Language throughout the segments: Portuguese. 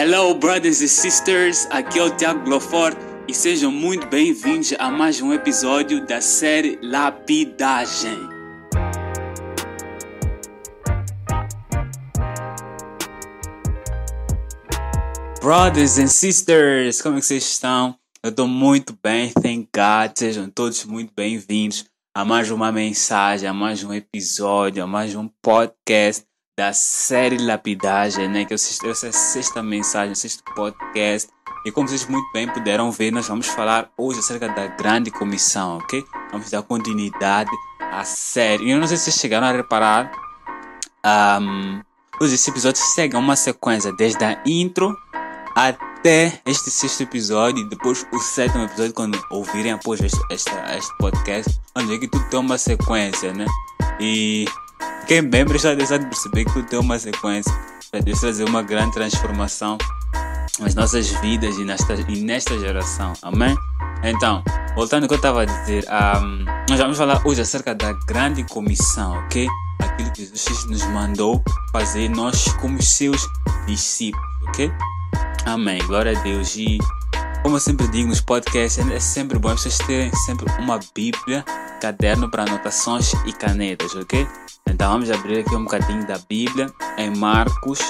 Hello, brothers e sisters, aqui é o Tiago Glofor e sejam muito bem-vindos a mais um episódio da série Lapidagem. Brothers and sisters, como é que vocês estão? Eu estou muito bem, thank God. Sejam todos muito bem-vindos a mais uma mensagem, a mais um episódio, a mais um podcast da série Lapidagem, né? Que eu essa sexta mensagem, sexto podcast. E como vocês muito bem puderam ver, nós vamos falar hoje acerca da grande comissão, ok? Vamos dar continuidade à série. E eu não sei se vocês chegaram a reparar, um, hoje esse episódio segue uma sequência, desde a intro até este sexto episódio e depois o sétimo episódio, quando ouvirem após este, este, este podcast, onde é que tudo tem uma sequência, né? E quem bem prestar atenção de perceber que tem uma sequência para Deus trazer uma grande transformação nas nossas vidas e nesta, e nesta geração. Amém? Então, voltando ao que eu estava a dizer, um, nós vamos falar hoje acerca da grande comissão, ok? Aquilo que Jesus nos mandou fazer, nós como seus discípulos, ok? Amém. Glória a Deus. E como eu sempre digo nos podcasts, é sempre bom vocês terem sempre uma Bíblia, caderno para anotações e canetas, ok? Então vamos abrir aqui um bocadinho da Bíblia em Marcos,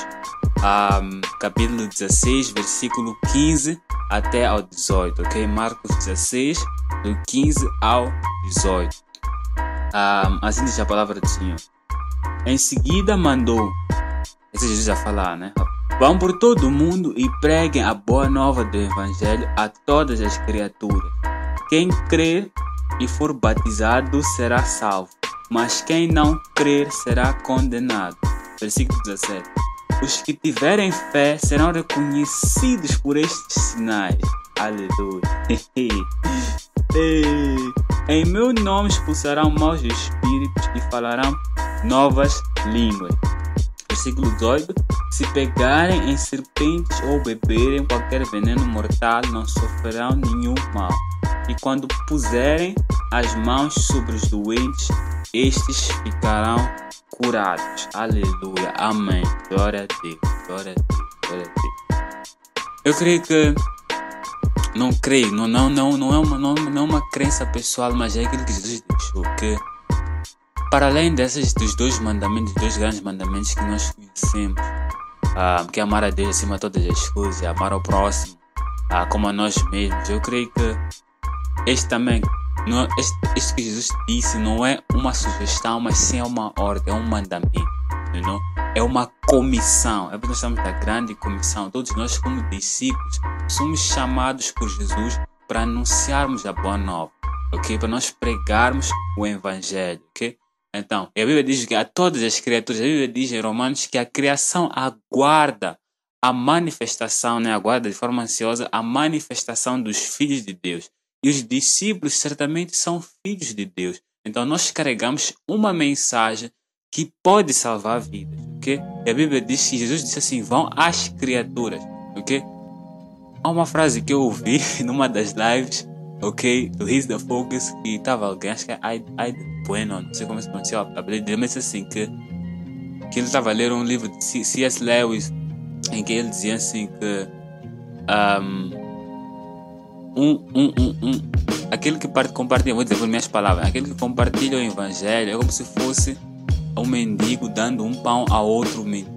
um, capítulo 16, versículo 15 até ao 18, ok? Marcos 16, do 15 ao 18. Um, assim diz a palavra do Senhor. Em seguida mandou, esse Jesus já falar, né? Vão por todo o mundo e preguem a boa nova do Evangelho a todas as criaturas. Quem crer e for batizado será salvo mas quem não crer será condenado. Versículo 17. Os que tiverem fé serão reconhecidos por estes sinais. Aleluia. em meu nome expulsarão maus espíritos e falarão novas línguas. Versículo 18. Se pegarem em serpentes ou beberem qualquer veneno mortal, não sofrerão nenhum mal. E quando puserem as mãos sobre os doentes, estes ficarão curados. Aleluia. Amém. Glória a Deus. Glória a Deus. Glória a Deus. Eu creio que não creio, não, não, não, não, é uma, não, não é uma crença pessoal, mas é aquilo que Jesus deixou. Que para além desses dos dois mandamentos, dois grandes mandamentos que nós conhecemos, ah, que é amar a Deus acima de todas as coisas, amar ao próximo, ah, como a nós mesmos, eu creio que este também não, este, este que Jesus disse não é uma sugestão, mas sim é uma ordem, é um mandamento. Não? É uma comissão. É porque nós estamos da grande comissão. Todos nós, como discípulos, somos chamados por Jesus para anunciarmos a boa nova. Ok? Para nós pregarmos o Evangelho. Ok? Então, a Bíblia diz que a todas as criaturas, a Bíblia diz em Romanos que a criação aguarda a manifestação, né? aguarda de forma ansiosa a manifestação dos filhos de Deus. E os discípulos certamente são filhos de Deus. Então nós carregamos uma mensagem que pode salvar vidas, ok? E a Bíblia diz que Jesus disse assim: vão às criaturas, ok? Há uma frase que eu ouvi numa das lives, ok? Do His the Focus, que estava alguém, acho que é Aida Bueno, não sei como se pronuncia a Bíblia, mas assim que, que ele estava a ler um livro de C.S. Lewis em que ele dizia assim que um, um, um, um. Aquele que compartilha, vou dizer por minhas palavras, aquele que compartilha o evangelho é como se fosse um mendigo dando um pão a outro mendigo.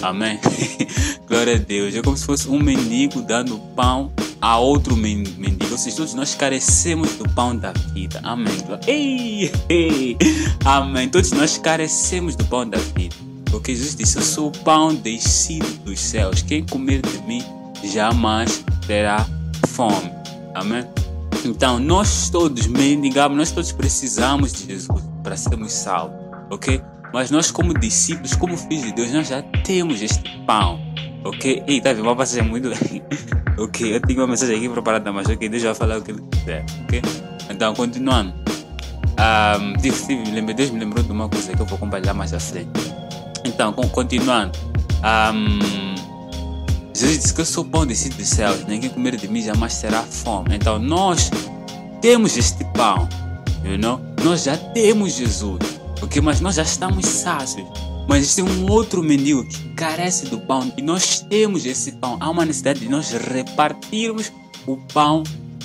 Amém? Glória a Deus. É como se fosse um mendigo dando pão a outro mendigo. Ou seja, todos nós carecemos do pão da vida. Amém. Ei, ei. Amém. Todos nós carecemos do pão da vida. Porque Jesus disse: Eu sou o pão descido dos céus. Quem comer de mim jamais terá fome. Amém? Então, nós todos mendigamos, nós todos precisamos de Jesus para sermos salvos, ok? Mas nós, como discípulos, como filhos de Deus, nós já temos este pão, ok? E tá? Uma passagem muito. ok, eu tenho uma mensagem aqui preparada, mas ok, Deus vai falar o que ele quiser, ok? Então, continuando. Um, Deus me lembrou de uma coisa que eu vou compartilhar mais à frente. Então, continuando. Um, Jesus disse que eu sou pão descido dos céus, ninguém comer de mim jamais terá fome. Então nós temos este pão, you know? nós já temos Jesus, okay? mas nós já estamos sácios. Mas existe um outro mendigo que carece do pão e nós temos esse pão. Há uma necessidade de nós repartirmos o pão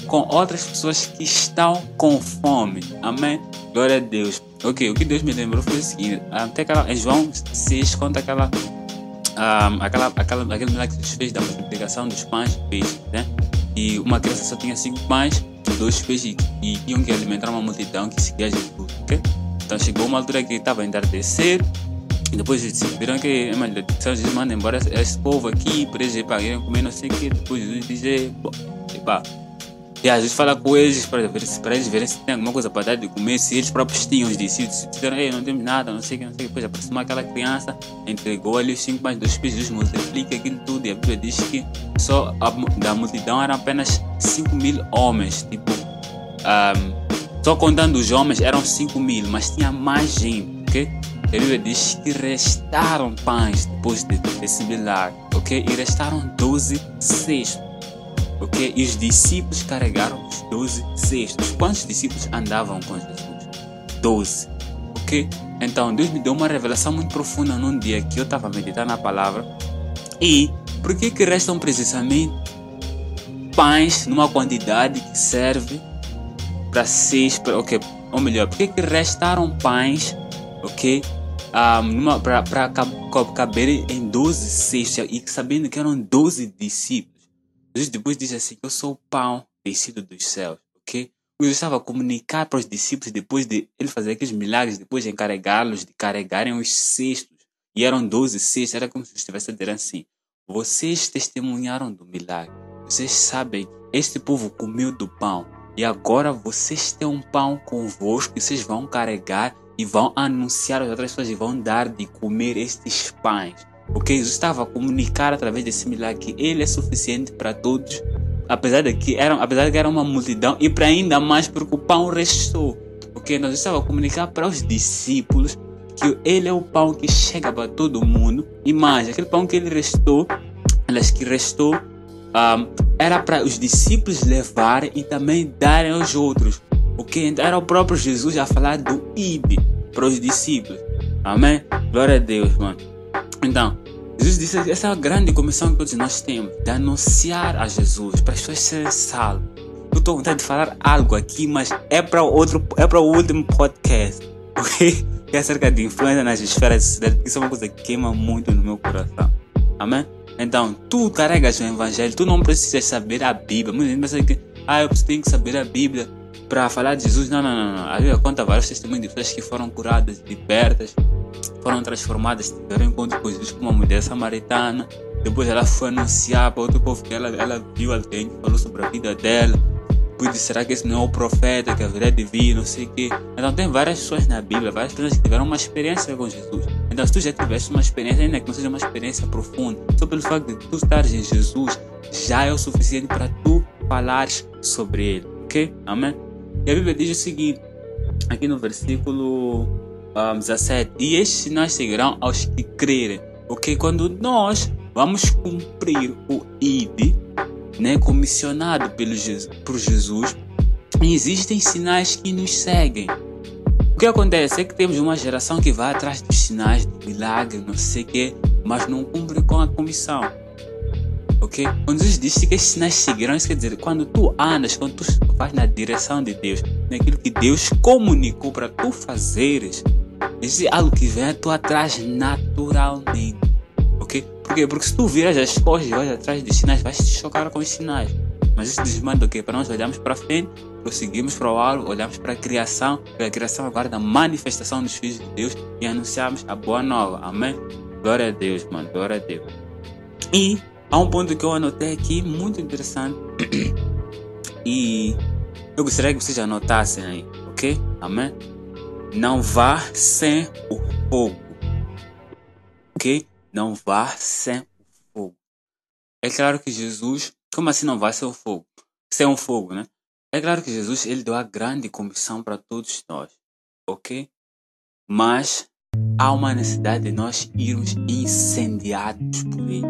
com outras pessoas que estão com fome. Amém? Glória a Deus. Ok, o que Deus me lembrou foi o seguinte: até aquela, em João 6 conta aquela, um, aquela, aquela, aquele milagre que Jesus fez da multiplicação dos pães e peixes, né? E uma criança só tinha cinco pães, dois peixes e tinham que alimentar uma multidão que seguia Jesus, ok? Então chegou uma altura que estava a entardecer e depois viram que Jesus manda embora esse povo aqui, por exemplo, para comer não sei o que. Depois Jesus diz: epa, e às vezes fala com eles para, ver, para eles verem se tem alguma coisa para dar de comer, se eles próprios tinham os discípulos, disseram, ei, não temos nada, não sei o que, não sei o que. Depois aproximou aquela criança, entregou ali os cinco mais dois peixes, multiplica aquilo tudo. E a Bíblia diz que só a, da multidão eram apenas 5 mil homens. Tipo, um, só contando os homens eram 5 mil, mas tinha mais gente? A Bíblia diz que restaram pães depois de, desse milagre, ok? E restaram 12 cestos ok? E os discípulos carregaram os 12 cestos. Quantos discípulos andavam com Jesus? 12, ok? Então Deus me deu uma revelação muito profunda num dia que eu estava meditando na palavra. E por que que restam precisamente pães numa quantidade que serve para seis, ok? Ou melhor, por que que restaram pães, ok? Um, para caber em 12 cestos e sabendo que eram 12 discípulos. Jesus depois diz assim: Eu sou o pão descido dos céus, ok? Jesus estava a comunicar para os discípulos depois de ele fazer aqueles milagres, depois de encarregá-los de carregarem os cestos. E eram 12 cestos, era como se estivesse dizer assim: Vocês testemunharam do milagre. Vocês sabem, este povo comeu do pão. E agora vocês têm um pão convosco que vocês vão carregar e vão anunciar às outras pessoas e vão dar de comer estes pães. Porque Jesus estava a comunicar através desse milagre que ele é suficiente para todos, apesar de que era, apesar de que era uma multidão e para ainda mais porque o pão restou. Porque nós estava a comunicar para os discípulos que ele é o pão que chega para todo mundo e mais aquele pão que ele restou, elas que restou um, era para os discípulos levarem e também darem aos outros. Porque então era o próprio Jesus a falar do IB para os discípulos. Amém? Glória a Deus, mano. Então, Jesus disse essa é a grande comissão que todos nós temos, de anunciar a Jesus, para as pessoas serem salvas. Eu estou vontade de falar algo aqui, mas é para outro, é para o último podcast, ok? Que é acerca de influência nas esferas da sociedade, isso é uma coisa que queima muito no meu coração. Amém? Então, tu carregas o evangelho, tu não precisas saber a Bíblia. Muita gente pensa que, ah, eu tenho que saber a Bíblia para falar de Jesus. Não, não, não, não. A Bíblia conta vários testemunhos de pessoas que foram curadas, libertas, foram transformadas, tiveram encontro com Jesus com uma mulher samaritana. Depois ela foi anunciar para outro povo que ela, ela viu alguém que falou sobre a vida dela. Depois disse, será que esse não é o profeta que haverá de vir, não sei o quê. Então tem várias pessoas na Bíblia, várias pessoas que tiveram uma experiência com Jesus. Então se tu já tiveste uma experiência, ainda que não seja uma experiência profunda, só pelo facto de tu estares em Jesus, já é o suficiente para tu falares sobre ele, ok? Amém? E a Bíblia diz o seguinte, aqui no versículo um, 17: E estes sinais seguirão aos que crerem. Porque quando nós vamos cumprir o ID, né, comissionado pelo Jesus, por Jesus, existem sinais que nos seguem. O que acontece é que temos uma geração que vai atrás dos sinais, do milagre, não sei o quê, mas não cumpre com a comissão. Ok? Quando Jesus disse que sinais seguirão, quer dizer, quando tu andas, quando tu vais na direção de Deus, naquilo que Deus comunicou para tu fazeres, Existe algo que vem a tu atrás naturalmente. Ok? Por quê? Porque se tu viras as costas e vais atrás dos sinais, vais te chocar com os sinais. Mas isso diz mais do que? Para nós olharmos para frente, prosseguimos para o alvo, olhamos para a criação, porque a criação aguarda a manifestação dos filhos de Deus e anunciamos a boa nova. Amém? Glória a Deus, mano. Glória a Deus. E há um ponto que eu anotei aqui muito interessante. e eu gostaria que vocês anotassem aí, ok? Amém? Não vá sem o fogo. Ok? Não vá sem o fogo. É claro que Jesus. Como assim não vá sem o fogo? Sem o fogo, né? É claro que Jesus ele deu a grande comissão para todos nós. Ok? Mas há uma necessidade de nós irmos incendiados por Ele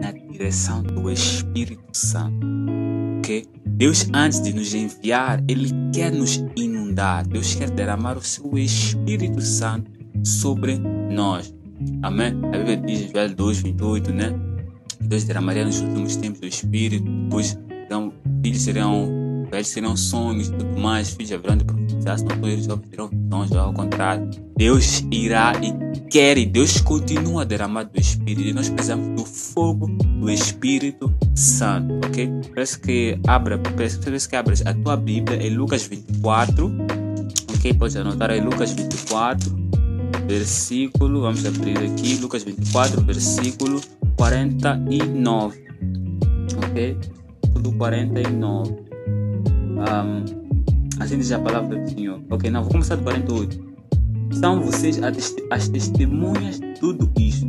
na direção do Espírito Santo. Ok? Deus, antes de nos enviar, Ele quer nos inundar. Deus quer derramar o seu Espírito Santo sobre nós. Amém? A Bíblia diz em Joel 2, 28, né? Deus derramaria nos últimos tempos do Espírito, pois então, filhos serão, velhos serão sonhos e tudo mais, filhos haverão de profetizar, não eles obterão visões, ao contrário. Deus irá e quer e Deus continua a derramar do Espírito e nós precisamos do fogo do Espírito Santo, ok? Parece que abra, parece que abres a tua Bíblia em Lucas 24, ok? Pode anotar aí Lucas 24, versículo, vamos abrir aqui, Lucas 24, versículo 49, ok? Tudo 49. Um, assim diz a palavra do Senhor. Ok, não, vou começar do 48. São vocês as testemunhas de tudo isto.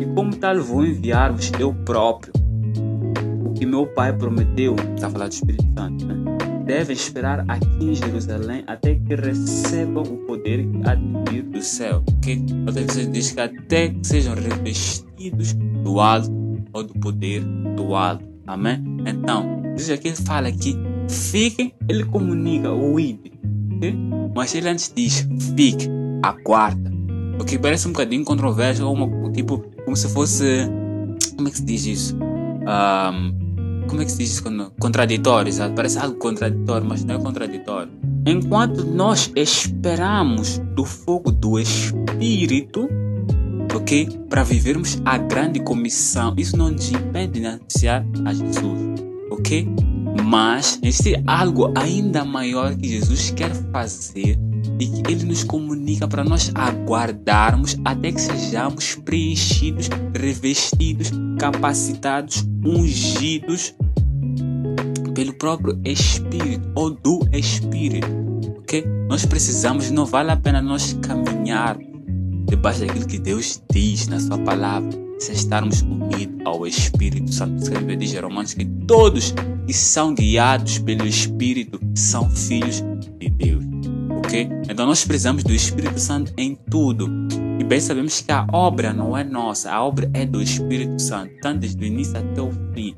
E como tal, vou enviar-vos eu próprio. O que meu Pai prometeu, está a falar do Espírito Santo, né? devem esperar aqui em Jerusalém até que recebam o poder que do céu. Outra vez diz que até que sejam revestidos do alto ou do poder do alto. Amém? Então, diz aqui, fala que fiquem, ele comunica o id. Okay? Mas ele antes diz, fique a quarta. O que parece um bocadinho controverso, ou uma, tipo, como se fosse. Como é que se diz isso? Um, como é que se diz isso? Contraditório, sabe? Parece algo contraditório, mas não é contraditório. Enquanto nós esperamos do fogo do Espírito, ok? Para vivermos a grande comissão, isso não nos impede de anunciar a Jesus, ok? Mas existe algo ainda maior que Jesus quer fazer e que Ele nos comunica para nós aguardarmos até que sejamos preenchidos, revestidos, capacitados, ungidos pelo próprio Espírito ou do Espírito. Ok? Nós precisamos, não vale a pena nós caminhar debaixo daquilo que Deus diz na Sua palavra, se estarmos unidos ao Espírito Santo. Diz em Romanos que todos que são guiados pelo Espírito são filhos de Deus ok? Então nós precisamos do Espírito Santo em tudo. E bem sabemos que a obra não é nossa, a obra é do Espírito Santo, tanto desde o início até o fim.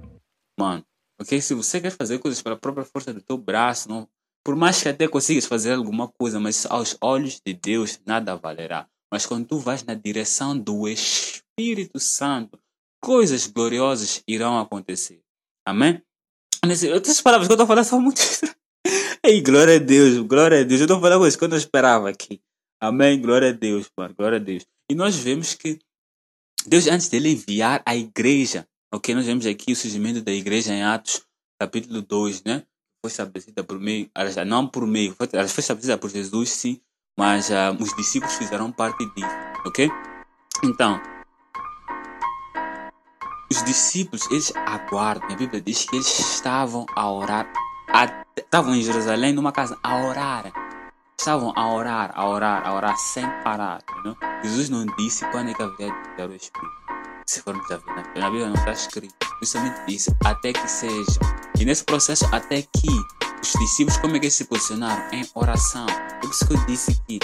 Mano, ok? Se você quer fazer coisas pela própria força do teu braço, não, por mais que até consigas fazer alguma coisa, mas aos olhos de Deus nada valerá. Mas quando tu vais na direção do Espírito Santo, coisas gloriosas irão acontecer. Amém? Essas palavras que eu estou falando são muito estranhas. Ei, glória a Deus, glória a Deus. Eu estou falando isso quando eu esperava aqui. Amém, glória a Deus, mano, glória a Deus. E nós vemos que Deus, antes dele enviar a igreja, ok? Nós vemos aqui o surgimento da igreja em Atos, capítulo 2, né? Foi estabelecida por meio, não por meio, foi, foi estabelecida por Jesus, sim, mas uh, os discípulos fizeram parte disso, ok? Então, os discípulos, eles aguardam, a Bíblia diz que eles estavam a orar estavam em Jerusalém numa casa a orar. Estavam a orar, a orar, a orar sem parar. Não? Jesus não disse quando é que haveria de enviar o Espírito. Se formos a ver Bíblia, na Bíblia não está escrito. Justamente disse até que seja. E nesse processo, até que os discípulos, como é que se posicionaram? Em oração. Por isso que eu disse que,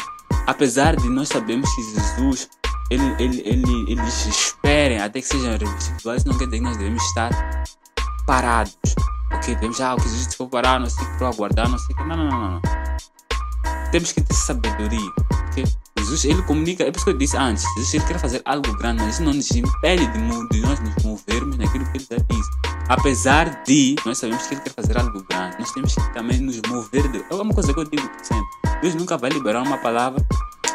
apesar de nós sabermos que Jesus ele, ele, ele, eles esperem até que sejam revestidos, não quer dizer que nós devemos estar parados ok, devemos já, o que Jesus for parar, não sei o que, para aguardar, não sei o que. Não, não, não, não. Temos que ter sabedoria, ok? Jesus, ele comunica, é por isso que eu disse antes, Jesus ele quer fazer algo grande, mas isso não nos impede de, de nós nos movermos naquilo que ele já disse. Apesar de nós sabemos que ele quer fazer algo grande, nós temos que também nos mover. De, é uma coisa que eu digo sempre: Deus nunca vai liberar uma palavra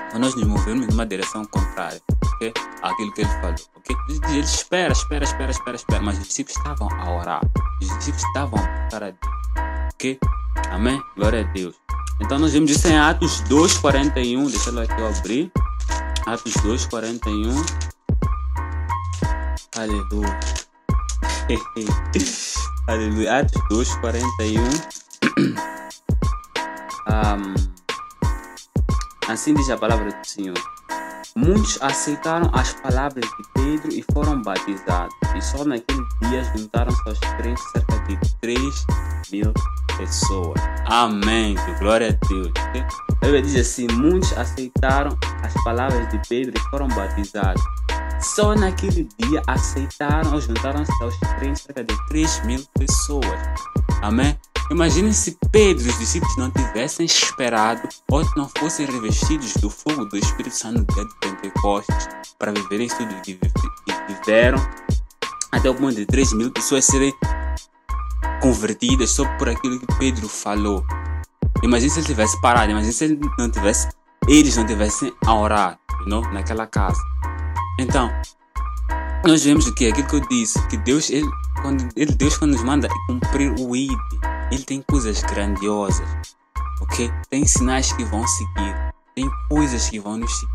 para nós nos movermos numa direção contrária okay? aquilo que ele falou. Okay? Ele espera, espera, espera, espera, espera. Mas os discípulos estavam a orar. Os discípulos estavam a Deus. Ok? Amém? Glória a Deus. Então nós vimos isso em Atos 2,41. Deixa eu aqui eu abrir. Atos 2,41. Aleluia. Aleluia. Atos 2,41. um, assim diz a palavra do Senhor. Muitos aceitaram as palavras de Pedro e foram batizados, e só naquele dia juntaram-se aos crentes cerca de 3 mil pessoas. Amém. Glória a Deus. A Bíblia diz assim: muitos aceitaram as palavras de Pedro e foram batizados. Só naquele dia aceitaram ou juntaram-se aos crentes cerca de 3 mil pessoas. Amém. Imagine se Pedro e os discípulos não tivessem esperado ou não fossem revestidos do fogo do Espírito Santo no dia de Pentecostes. para viverem tudo que viveram, até o ponto de 3 mil pessoas serem convertidas só por aquilo que Pedro falou. Imagina se ele tivesse parado, imagina se ele não tivesse, eles não tivessem a orar, naquela casa. Então, nós vemos o que aquilo que eu disse, que Deus, ele, quando, ele, Deus quando nos manda cumprir o ID, ele tem coisas grandiosas, ok? Tem sinais que vão seguir, tem coisas que vão nos seguir.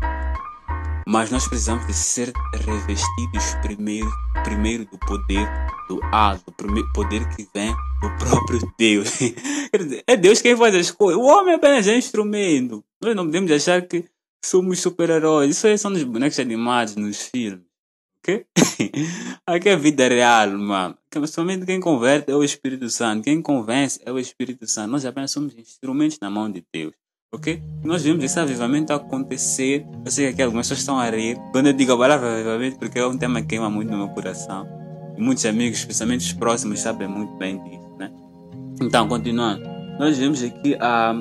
Mas nós precisamos de ser revestidos primeiro, primeiro do poder do alto, primeiro poder que vem do próprio Deus. é Deus quem faz as coisas. O homem apenas é instrumento. Nós não podemos achar que somos super-heróis. Isso aí são nos bonecos animados, nos filmes. Ok? Aqui é vida real, mano. Somente quem converte é o Espírito Santo. Quem convence é o Espírito Santo. Nós apenas somos instrumentos na mão de Deus. Ok? Nós vemos esse avivamento acontecer. Eu sei que aqui algumas pessoas estão a rir. Quando eu digo a palavra avivamento, porque é um tema que queima muito no meu coração. E muitos amigos, especialmente os próximos, sabem muito bem disso, né? Então, continuando. Nós vemos aqui ah,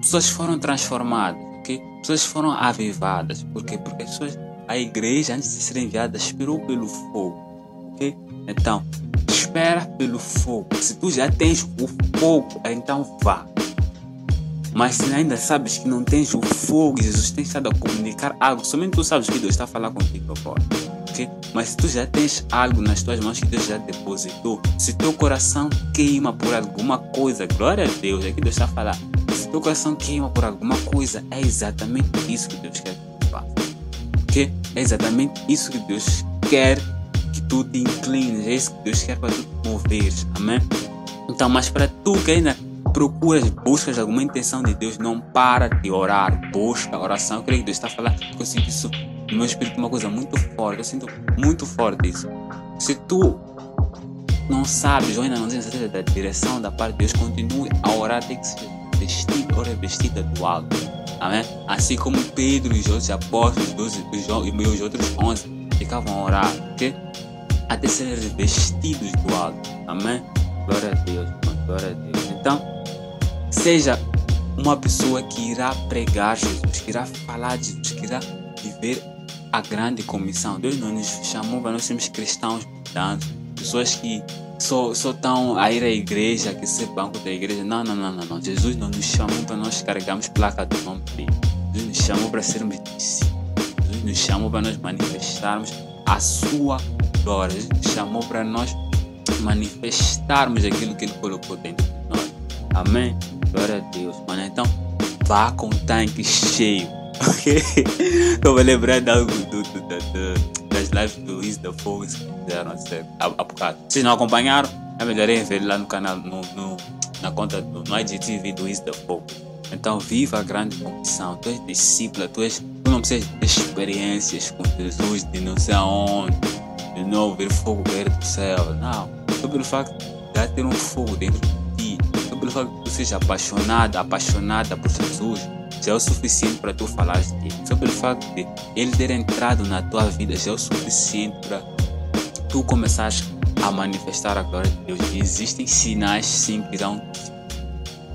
pessoas foram transformadas, ok? Pessoas foram avivadas. Porque as pessoas, a igreja, antes de ser enviada, esperou pelo fogo, ok? Então, espera pelo fogo. Se tu já tens o fogo, então vá. Mas se ainda sabes que não tens o fogo, Jesus tem estado a comunicar algo, somente tu sabes que Deus está a falar contigo agora. Mas se tu já tens algo nas tuas mãos que Deus já depositou, se teu coração queima por alguma coisa, glória a Deus, é que Deus está a falar. Se teu coração queima por alguma coisa, é exatamente isso que Deus quer que tu faça. É exatamente isso que Deus quer que tu te inclines, é isso que Deus quer para tu te moveres. Amém? Então, mas para tu que ainda procuras, buscas alguma intenção de Deus, não para de orar, busca oração. Eu creio que Deus está falando, sinto isso no meu espírito, uma coisa muito forte. Eu sinto muito forte isso. Se tu não sabes ou ainda não tens certeza da direção da parte de Deus, continue a orar, tem que ser vestido ou revestida do alto. Amém? Assim como Pedro e os outros apóstolos, os, os, e os outros onze ficavam a orar, ok? Até serem revestidos do alto. Amém? Glória a Deus, glória a Deus. Então, Seja uma pessoa que irá pregar Jesus, que irá falar de Jesus, que irá viver a grande comissão. Deus não nos chamou para nós sermos cristãos mudantes, pessoas que só estão a ir à igreja, que ser banco da igreja. Não, não, não, não, não. Jesus não nos chamou para nós carregarmos placa do nome dele. Jesus nos chamou para sermos discípulos. Jesus nos chamou para nós manifestarmos a sua glória. Jesus nos chamou para nós manifestarmos aquilo que ele colocou dentro de nós. Amém? Glória a Deus, mano. Então, vá com o tanque cheio. Ok? Estou me lembrando algo do, do, do, das lives do Is the Focus que fizeram há, há bocado. Se não acompanharam, é melhor ir ver lá no canal, no, no, na conta do no IGTV do Is the Focus. Então, viva a grande comissão. Tu és discípula, tu, és, tu não precisas de experiências com Jesus de não sei aonde, de não ver fogo cair do céu. Não. Só pelo facto de ter um fogo dentro de ti pelo fato que tu seja apaixonado, apaixonada por Jesus, já é o suficiente para tu falar dele. Só pelo fato de ele ter entrado na tua vida já é o suficiente para tu começares a manifestar a glória de Deus. E existem sinais sim que irão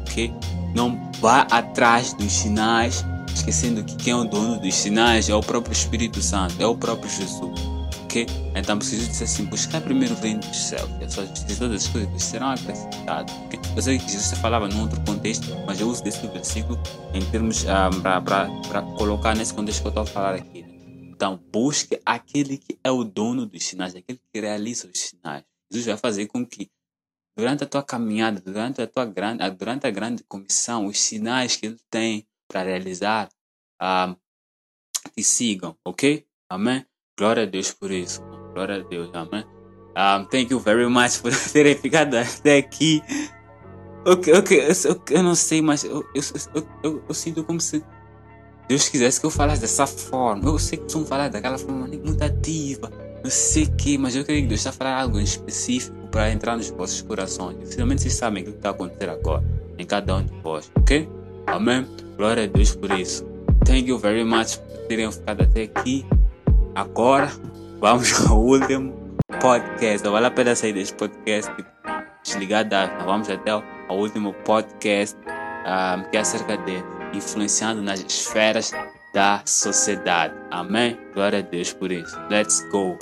ok? Não vá atrás dos sinais, esquecendo que quem é o dono dos sinais é o próprio Espírito Santo, é o próprio Jesus Então preciso dizer assim, buscar primeiro o reino dos céus, e todas as coisas serão acrescentadas. Okay? Eu sei que Jesus falava num outro contexto, mas eu uso desse versículo em termos um, ah, para colocar nesse contexto que eu estou a falar aqui. Né? Então, busque aquele que é o dono dos sinais, aquele que realiza os sinais. Jesus vai fazer com que durante a tua caminhada, durante a tua grande, durante a grande comissão, os sinais que ele tem para realizar um, ah, te sigam, ok? Amém? Glória a Deus por isso. Glória a Deus. Amém. Um, thank you very much por terem ficado até aqui. Ok, ok, eu, eu não sei, mas eu, eu, eu, eu, sinto como se Deus quisesse que eu falasse dessa forma. Eu sei que costumo falar daquela forma muito ativa, não sei o que, mas eu creio que Deus está falando algo em específico para entrar nos vossos corações. Finalmente vocês sabem o que está acontecendo agora em cada um de vós, ok? Amém? Glória a Deus por isso. Thank you very much por terem ficado até aqui. Agora vamos ao último podcast. Vale a pena sair desse podcast tipo, desligar da. Vamos até ao, último podcast um, que é acerca de influenciando nas esferas da sociedade. Amém? Glória a Deus por isso. Let's go.